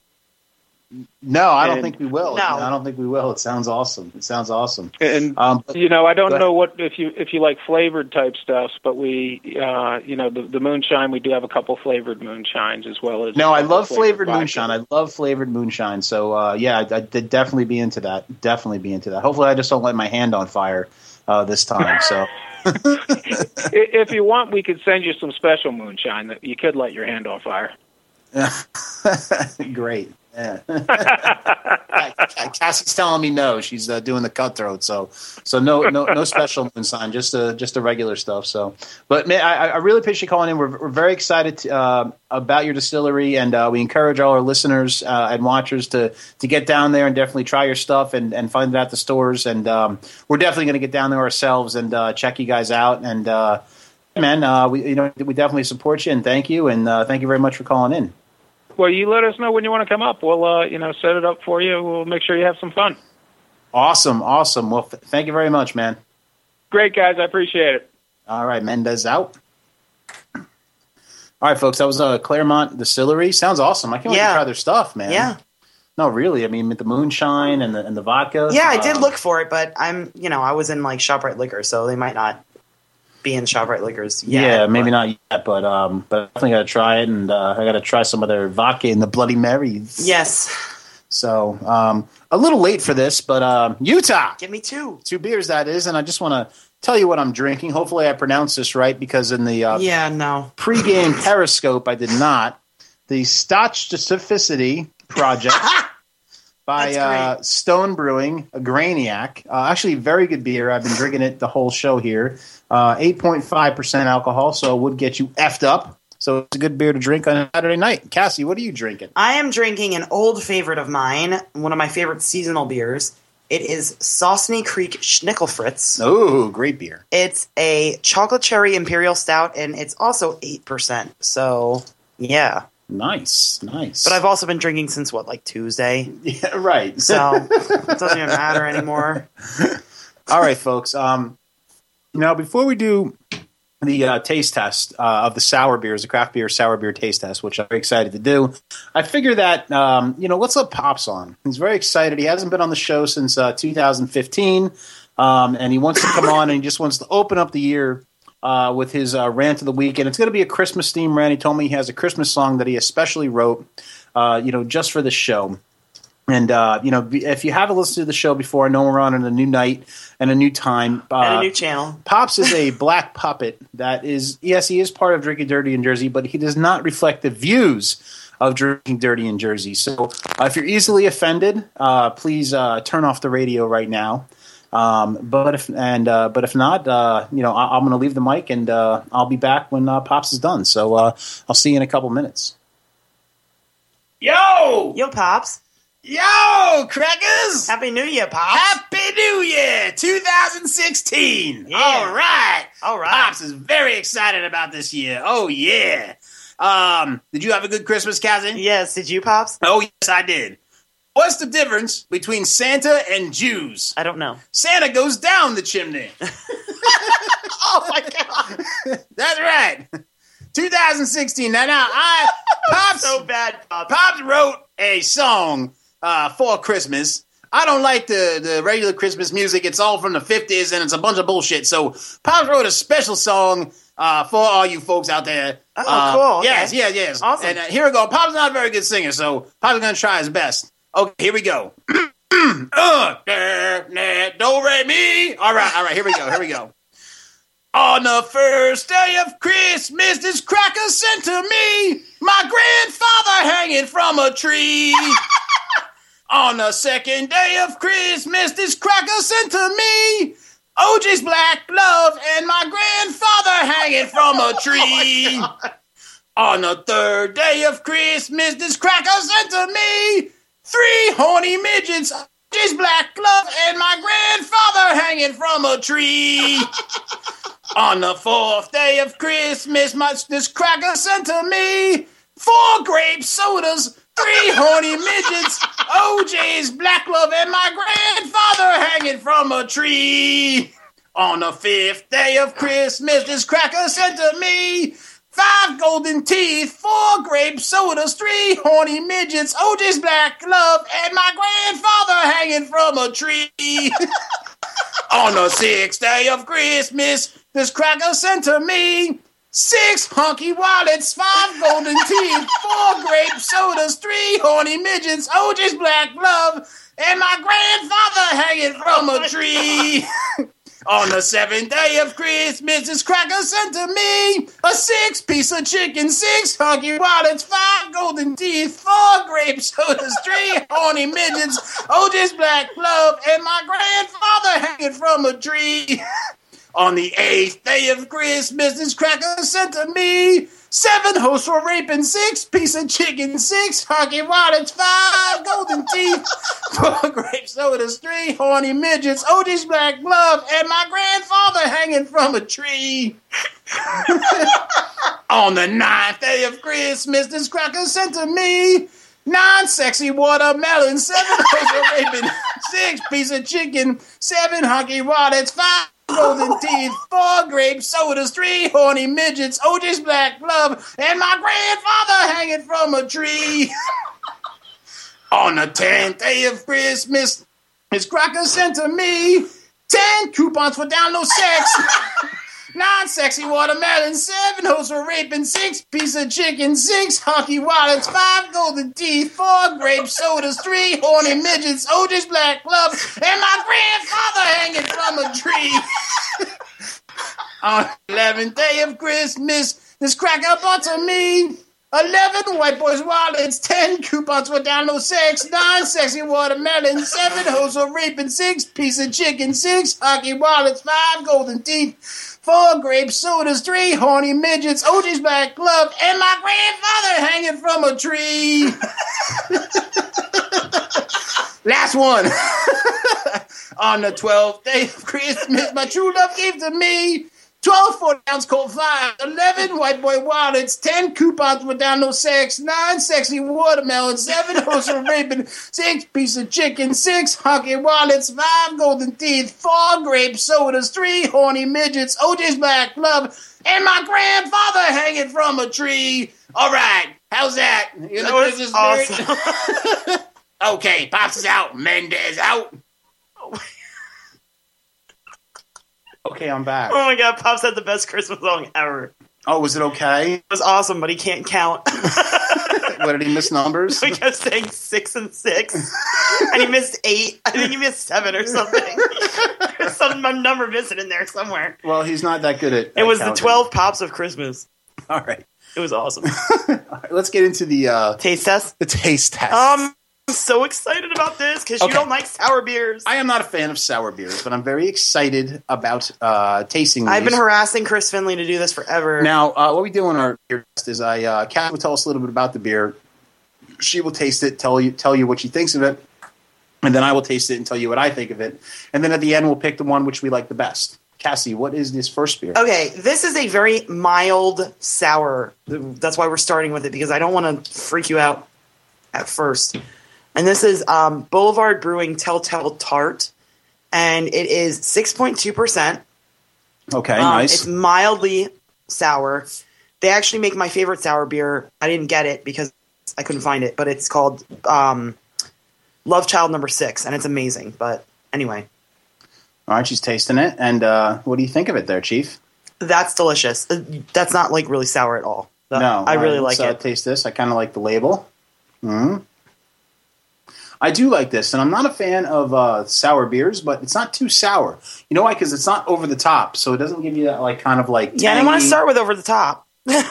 D: No, I don't
H: And-
D: think we will.
E: No.
D: I don't think we will. It sounds awesome. It sounds awesome.
H: And
D: Um, but-
H: you know, I don't know what if you if you like flavored type stuffs, but we, uh, you know, the the moonshine we do have a couple flavored moonshines as well as.
D: no, I love flavored
H: vodka.
D: moonshine. I love flavored moonshine. So uh, yeah, I'd, I'd definitely be into that. Definitely be into that. Hopefully, I just don't light my hand on fire uh, this time. So
H: if you want, we could send you some special moonshine that you could light your hand on fire.
D: great. Yeah. Cassie's telling me no. She's uh, doing the cutthroat, so so no no no special moonshine, just uh, just the regular stuff. So, but man, I, I really appreciate you calling in. We're, we're very excited to, uh, about your distillery, and uh, we encourage all our listeners uh, and watchers to to get down there and definitely try your stuff and, and find it at the stores. And um, we're definitely going to get down there ourselves and uh, check you guys out. And uh, man, we you know we definitely support you and thank you and thank you very much for calling in.
H: Well, you let us know when you want to come up. We'll, uh, you know, set it up for you. We'll make sure you have some fun.
D: Awesome, awesome. Well, th- thank you very much, man.
H: Great, guys. I appreciate it.
D: All right, Mendez out. All right, folks. That was uh, Claremont Distillery. Sounds awesome. I can't wait to try their stuff, man.
E: Yeah.
D: No, really. I mean, the moonshine and the and the vodka.
E: Yeah, I did
D: um,
E: look for it, but I'm, you know, I was in like ShopRite Liquor, so they might not be in ShopRite Liquors.
D: Yeah, maybe
E: but-
D: not yet, but um, but I definitely got to try it, and uh, I got to try some of their vodka and the Bloody Marys.
E: Yes.
D: So um, a little late for this, but um, Utah.
E: Give me two.
D: Two beers, that is, and I just want to tell you what I'm drinking. Hopefully, I pronounce this right because in the uh,
E: Yeah, no.
D: pregame Periscope, I did not. The Stotch Specificity Project by uh. Stone Brewing, a Grainiac. Uh, actually, very good beer. I've been drinking it the whole show here. Uh, 8.5% alcohol, so it would get you effed up. So it's a good beer to drink on a Saturday night. Cassie, what are you drinking?
E: I am drinking an old favorite of mine, one of my favorite seasonal beers. It is Saucony Creek Schnickelfritz.
D: Oh, great beer.
E: It's a chocolate cherry imperial stout, and it's also 8%. So, yeah.
D: Nice, nice.
E: But I've also been drinking since, what, like Tuesday?
D: yeah, right.
E: So, it doesn't even matter anymore.
D: All right, folks. Um, now, before we do the uh, taste test uh, of the sour beers, the craft beer sour beer taste test, which I'm very excited to do, I figure that um, you know let's let Pops on. He's very excited. He hasn't been on the show since uh, 2015, um, and he wants to come on and he just wants to open up the year. Uh, with his uh, rant of the week, and it's going to be a Christmas theme rant. He told me he has a Christmas song that he especially wrote, uh, you know, just for the show. And uh, you know, if you haven't listened to the show before, I know we're on a new night and a new time. Uh,
E: and a new channel.
D: Pops is a black puppet that is yes, he is part of Drinking Dirty in Jersey, but he does not reflect the views of Drinking Dirty in Jersey. So uh, if you're easily offended, uh, please uh, turn off the radio right now. Um, but if and uh, but if not, uh, you know, I, I'm going to leave the mic and uh, I'll be back when uh, Pops is done. So uh, I'll see you in a couple minutes. Yo,
E: Yo, Pops.
D: Yo, crackers!
E: Happy New Year, Pops.
D: Happy New Year, 2016.
E: Yeah.
D: All right.
E: All right.
D: Pops is very excited about this year. Oh yeah. Um, did you have a good Christmas, cousin?
E: Yes, did you, Pops?
D: Oh yes, I did. What's the difference between Santa and Jews?
E: I don't know.
D: Santa goes down the chimney. oh my god. That's right. 2016. Now, now I Pops
E: So bad, Pops.
D: Pops wrote a song uh, for Christmas. I don't like the, the regular Christmas music. It's all from the 50s and it's a bunch of bullshit. So Pops wrote a special song uh, for all you folks out there.
E: Oh,
D: Uh,
E: cool. Okay.
D: Yes, yes, yes.
E: Awesome.
D: And uh, here we go. Pop's not a very good singer, so Pop's going to try his best. Okay, here we go. uh, nah, nah, do, re, mi. All right, all right, here we go, here we go. On the first day of Christmas, this cracker sent to me my grandfather hanging from a tree. On the second day of Christmas, this cracker sent to me oh, OJ's black glove and my grandfather hanging from a oh, tree. On the third day of Christmas, this cracker sent to me three horny midgets, oh, OJ's black glove and my grandfather hanging from a tree. On the fourth day of Christmas, my this cracker sent to me four grape sodas, three horny midgets, OJ's black love, and my grandfather hanging from a tree. On the fifth day of Christmas, this cracker sent to me five golden teeth, four grape sodas, three horny midgets, OJ's black love, and my grandfather hanging from a tree. On the sixth day of Christmas, this cracker sent to me six hunky wallets, five golden teeth, four grape sodas, three horny midgets, oh, OJ's black love, and my grandfather hanging from a tree. On the seventh day of Christmas, this cracker sent to me a six piece of chicken, six hunky wallets, five golden teeth, four grape sodas, three horny midgets, oh, OJ's black love, and my grandfather hanging from a tree. On the eighth day of Christmas, this cracker sent to me seven hosts for raping, six piece of chicken, six hockey wallets, five golden teeth, four grape sodas, three horny midgets, oh, OG's black glove, and my grandfather hanging from a tree. On the ninth day of Christmas, this cracker sent to me nine sexy watermelons, seven hosts for raping, six piece of chicken, seven hockey wallets, five golden teeth, four grape sodas, three horny midgets, OJ's black glove, and my grandfather hanging from a tree. On the tenth day of Christmas, his Crocker sent to me ten coupons for download sex. Nine sexy watermelons, seven hoes for raping, six piece of chicken, six hockey wallets, five golden teeth, four grape sodas, three horny midgets, oh, OJ's black glove, and my grandfather hanging from a tree. On 11th day of Christmas, this cracker bought to me 11 white boys wallets, 10 coupons for download sex, 9 sexy watermelons, 7 hoes for raping, 6 piece of chicken, 6 hockey wallets, 5 golden teeth, 4 grape sodas, 3 horny midgets, OJ's black glove, and my grandfather hanging from a tree. Last one. On the 12th day of Christmas, my true love gave to me 12 40 ounce cold five, 11 white boy wallets, 10 coupons with down no sex, 9 sexy watermelons, 7 hoes for raping, 6 piece of chicken, 6 hockey wallets, 5 golden teeth, 4 grape sodas, 3 horny midgets, OJ's black glove, and my grandfather hanging from a tree. All right, how's that? You
E: That was
D: this is
E: awesome.
D: okay, Pops is out, Mendez out. Okay, I'm back.
E: Oh my god, Pops had the best Christmas song ever.
D: Oh, was it okay?
E: It was awesome, but he can't count.
D: What did he miss numbers?
E: he kept saying six and six, and he missed eight. I think he missed seven or something. There's some number missing in there somewhere.
D: Well, he's not that good at.
E: It was the twelve pops of Christmas.
D: All right.
E: It was awesome.
D: Right, let's get into the uh,
E: Taste test.
D: the taste test.
E: Um, so excited about this because
D: Okay.
E: you don't like sour beers.
D: I am not a fan of sour beers, but I'm very excited about uh, tasting. These.
E: I've been harassing Chris Finley to do this forever.
D: Now, uh, what we do on our beer test is I uh, Kat will tell us a little bit about the beer. She will taste it, tell you tell you what she thinks of it, and then I will taste it and tell you what I think of it. And then at the end, we'll pick the one which we like the best. Cassie, what is this first beer?
E: Okay, this is a very mild sour. That's why we're starting with it because I don't want to freak you out at first. And this is um, Boulevard Brewing Telltale Tart, and it is six point two percent.
D: Okay,
E: Um,
D: nice.
E: It's mildly sour. They actually make my favorite sour beer. I didn't get it because I couldn't find it, but it's called um, Love Child Number Six, and it's amazing. But anyway,
D: All right, she's tasting it, and uh, what do you think of it, there, Chief?
E: that's delicious. Uh, That's not like really sour at all.
D: No,
E: I really like
D: uh,
E: it.
D: Taste this. I kind of like the label. hmm I do like this, and I'm not a fan of uh, sour beers, but it's not too sour. You know why? Because it's not over the top, so it doesn't give you that like kind of like
E: Yeah, I didn't want to start with over the top. I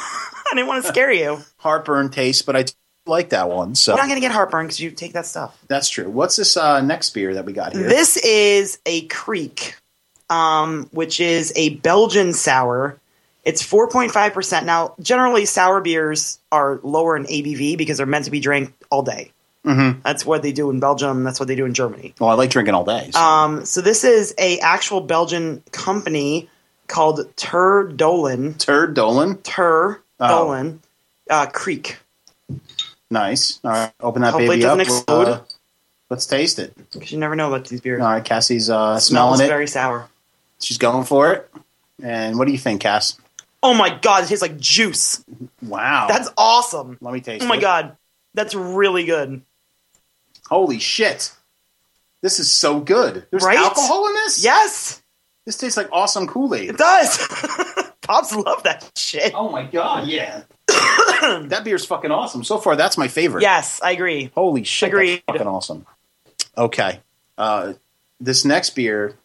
E: didn't want to scare you.
D: heartburn taste, but I like that one. So
E: You're not going to get heartburn because you take that stuff.
D: that's true. What's this uh, next beer that we got here?
E: This is a Kriek, um, which is a Belgian sour. It's 4.5%. Now, generally, sour beers are lower in ABV because they're meant to be drank all day.
D: Mhm.
E: That's what they do in Belgium. That's what they do in Germany.
D: well, I like drinking all day. so-
E: Um, so this is a actual Belgian company called Ter Dolen.
D: Turd Dolan.
E: Tur
D: Oh.
E: Uh, Kriek.
D: Nice. All right, open that
E: Hopefully
D: baby
E: it
D: up.
E: explode.
D: uh, let's taste it.
E: Because you never know about these beers.
D: All right, Cassie's uh, smelling it.
E: very sour.
D: She's going for it. And what do you think, Cass?
E: Oh my god, it tastes like juice.
D: Wow.
E: That's awesome.
D: Let me taste
E: Oh my
D: it.
E: god, that's really good.
D: Holy shit. This is so good. There's
E: Right?
D: alcohol in this?
E: Yes,
D: This tastes like awesome Kool-Aid.
E: it does. Pops love that shit.
D: Oh my god, yeah. that beer's fucking awesome. So far, that's my favorite.
E: Yes, I agree.
D: Holy shit,
E: Agreed.
D: that's fucking awesome. Okay. Uh, this next beer,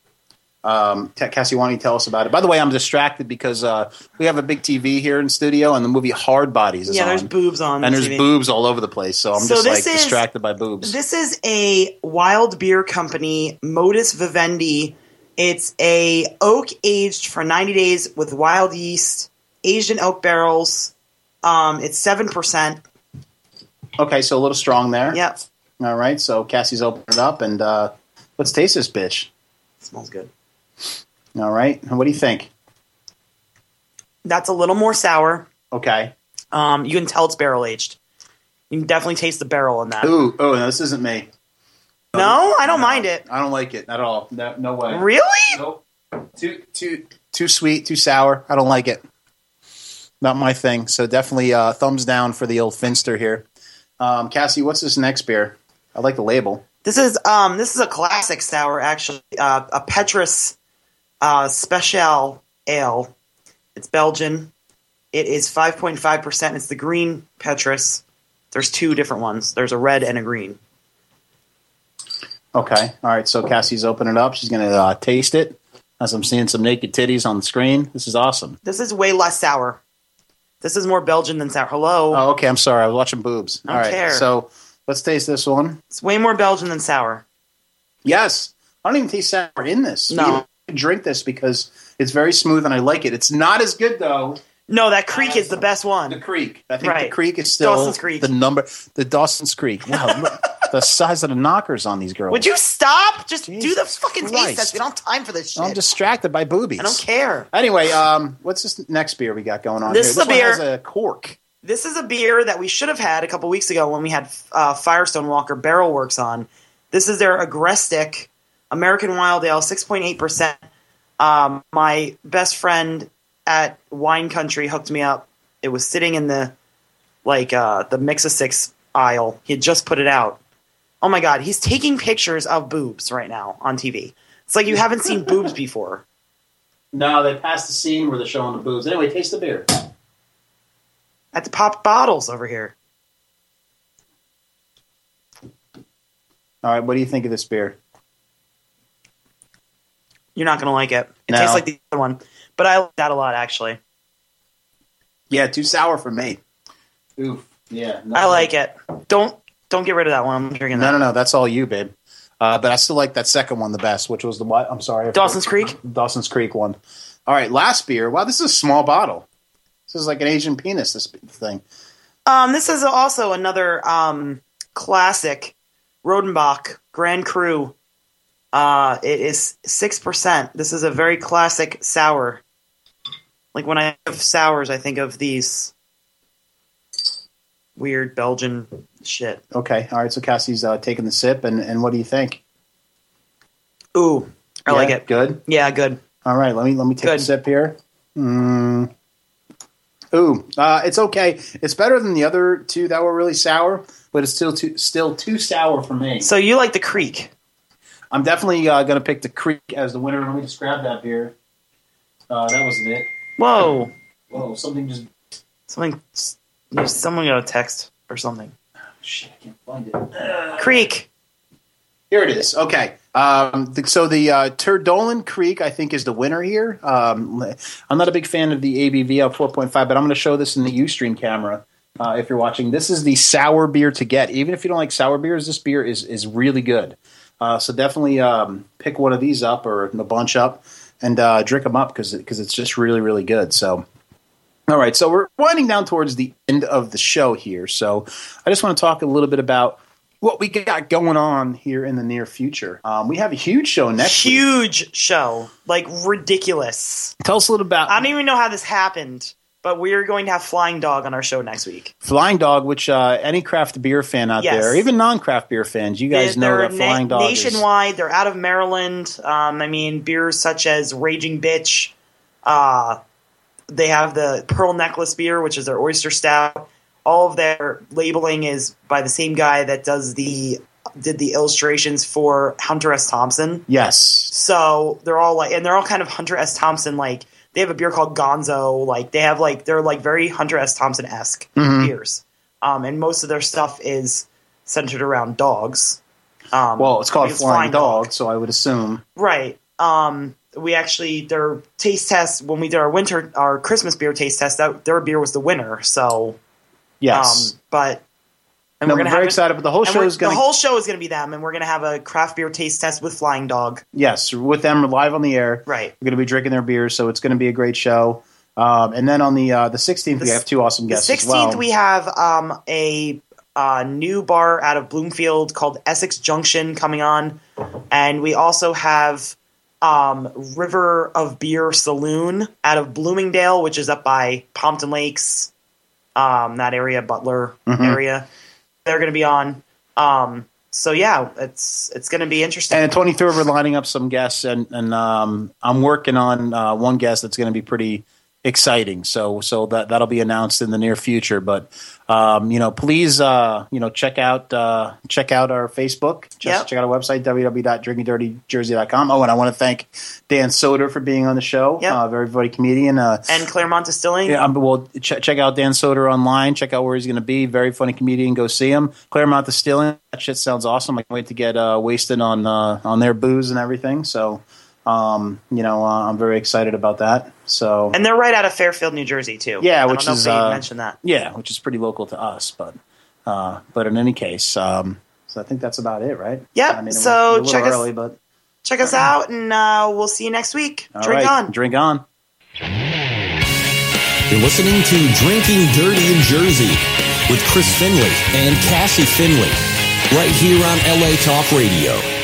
D: um, Te- Cassie, why don't you tell us about it? By the way, I'm distracted because uh, we have a big TV here in studio, and the movie Hard Bodies is
E: Yeah,
D: on.
E: there's boobs on.
D: and
E: the
D: there's
E: TV.
D: boobs all over the place, so I'm
E: So
D: just like
E: is-
D: distracted by boobs.
E: This is a wild beer company, Modus Vivendi. It's a oak aged for 90 days with wild yeast, aged in oak barrels. Um, it's seven percent.
D: okay, so a little strong there.
E: Yep,
D: All right, so Cassie's opened it up, and uh, let's taste this bitch.
E: smells good.
D: All right, what do you think?
E: That's a little more sour.
D: Okay.
E: Um, you can tell it's barrel aged. You can definitely taste the barrel in that.
D: Ooh, oh, no, this isn't me.
E: No, I don't
D: No,
E: mind it.
D: I don't like it at all. No, no way.
E: Really?
D: Nope. Too too too sweet, too sour. I don't like it. Not my thing. So definitely uh, thumbs down for the old Finster here. Um, Cassie, what's this next beer? I like the label.
E: This is um this is a classic sour actually. Uh, a Petrus uh, Special Ale. It's Belgian. It is 5.5%. It's the green Petrus. There's two different ones. There's a red and a green.
D: Okay. All right. So Cassie's opening it up. She's going to uh, taste it as I'm seeing some naked titties on the screen. This is awesome.
E: This is way less sour. This is more Belgian than sour. Hello.
D: Oh, okay. I'm sorry. I was watching boobs.
E: I don't
D: right.
E: care.
D: So let's taste this one.
E: It's way more Belgian than sour.
D: Yes. I don't even taste sour in this.
E: No.
D: Drink this because it's very smooth and I like it. It's not as good though
E: No, that Kriek is the best one.
D: The. Kriek. I think the Kriek is still
E: Dawson's Creek.
D: the number. The Dawson's Creek. Wow, look, the size of the knockers on these girls.
E: Would you stop? Just do the
D: Jesus
E: fucking taste test. We don't have time for this shit.
D: I'm distracted by boobies.
E: I don't care.
D: Anyway, um, what's this next beer we got going on?
E: This
D: here?
E: is a beer-
D: a cork.
E: This is a beer that we should have had a couple weeks ago when we had uh, Firestone Walker Barrel Works on. This is their Agrestic American Wild Ale, 6.8%. Um, my best friend at Wine Country hooked me up. It was sitting in the like uh, the mix of six aisle. He had just put it out. Oh my god, he's taking pictures of boobs right now on TV. It's like you haven't seen boobs before.
D: No, they passed the scene where they're showing the boobs. Anyway, taste the beer.
E: At the pop bottles over here.
D: All right, what do you think of this beer?
E: You're not gonna like it. It
D: No.
E: tastes like the other one, but I like that a lot actually.
D: Yeah, too sour for me. Oof. Yeah,
E: I like it. Don't don't get rid of that one. I'm drinking
D: No,
E: that.
D: no, no. no. That's all you, babe. Uh, but I still like that second one the best, which was the what? I'm sorry,
E: Dawson's Creek?
D: Dawson's Creek one. All right, last beer. Wow, this is a small bottle. This is like an Asian penis. This thing.
E: Um, this is also another um classic Rodenbach Grand Cru. Uh, it is six percent. This is a very classic sour. Like when I have sours, I think of these weird Belgian shit.
D: Okay, all right. So Cassie's uh, taking the sip, and, and what do you think?
E: Ooh, I like it.
D: Good.
E: Yeah, good.
D: All right, let me let me take a sip here. Mm. Ooh, uh, it's okay. It's better than the other two that were really sour, but it's still too still too sour for me.
E: So you like the Kriek?
D: I'm definitely uh, going to pick the Kriek as the winner. Let me just grab that beer. Uh, that wasn't it.
E: Whoa,
D: Whoa, something just
E: something. Someone got a text or something.
D: shit. I can't find it.
E: Kriek.
D: Here it is. Okay. Um, the, so the uh, Turdolan Kriek, I think, is the winner here. Um, I'm not a big fan of the ABV of 4.5, but I'm going to show this in the UStream camera. Uh, if you're watching, this is the sour beer to get. Even if you don't like sour beers, this beer is is really good. Uh, so definitely um, pick one of these up or a bunch up and uh, drink them up because because it's just really really good. So. All right, so we're winding down towards the end of the show here. So I just want to talk a little bit about what we got going on here in the near future. Um, we have a huge show next week.
E: Huge show, like ridiculous.
D: Tell us a little about
E: I don't even know how this happened, but we're going to have Flying Dog on our show next week.
D: Flying Dog, which uh, any craft beer fan out
E: Yes.
D: there, even non-craft beer fans, you guys
E: They-
D: know
E: they're
D: that Flying
E: na-
D: Dog is
E: nationwide. They're out of Maryland. Um, I mean, beers such as Raging Bitch. Uh, they have the Pearl Necklace beer, which is their oyster stout. All of their labeling is by the same guy that does the did the illustrations for Hunter S. Thompson.
D: yes.
E: So they're all like, and they're all kind of Hunter S. Thompson like. They have a beer called Gonzo. Like they have like they're like very Hunter S. Thompson esque
D: Mm-hmm.
E: beers. Um, and most of their stuff is centered around dogs. Um,
D: Well, it's called
E: because
D: Flying, Dog, so I would assume.
E: Right. Um, we actually their taste test when we did our winter our Christmas beer taste test. That their beer was the winner. So,
D: Yes.
E: um, but and
D: No,
E: we're
D: I'm very excited, but the whole show is going
E: the whole show is going to be them, and we're going to have a craft beer taste test with Flying Dog.
D: yes with them live on the air.
E: Right.
D: We're going to be drinking their beers, so it's going to be a great show. Um, and then on the uh, the 16th, we have two awesome
E: The
D: guests
E: sixteenth,
D: as well.
E: we have um, a uh, new bar out of Bloomfield called Essex Junction coming on, and we also have um, River of Beer Saloon out of Bloomingdale, which is up by Pompton Lakes, um, that area, Butler
D: Mm-hmm.
E: area. They're going to be on. Um, so yeah, it's it's going to be interesting.
D: And the 23rd, we're lining up some guests, and, and um, I'm working on uh, one guest that's going to be pretty exciting. So so that that'll be announced in the near future. But um, you know, please uh, you know check out uh, check out our Facebook. Just
E: Yep.
D: check out our website www.drinkingdirtyjersey.com. Oh, and I want to thank Dan Soder for being on the show.
E: Yep.
D: Uh, very funny comedian. Uh,
E: and Claremont Distilling.
D: yeah, um, well, ch- check out Dan Soder online. Check out where he's going to be. Very funny comedian. Go see him. Claremont Distilling. That shit sounds awesome. I can't wait to get uh, wasted on uh, on their booze and everything. So, um, you know, uh, I'm very excited about that. So,
E: And they're right out of Fairfield, New Jersey, too.
D: yeah,
E: I
D: which
E: don't know
D: is
E: if they
D: uh,
E: mentioned that.
D: Yeah, which is pretty local to us. But uh, but in any case, um, so I think that's about it, right?
E: Yep,
D: I mean,
E: so
D: a little
E: check us-
D: early, but
E: Check us out, and uh, we'll see you next week.
D: all
E: Drink
D: right,
E: on.
D: Drink on.
B: You're listening to Drinking Dirty in Jersey with Chris Finley and Cassie Finley, right here on LA Talk Radio.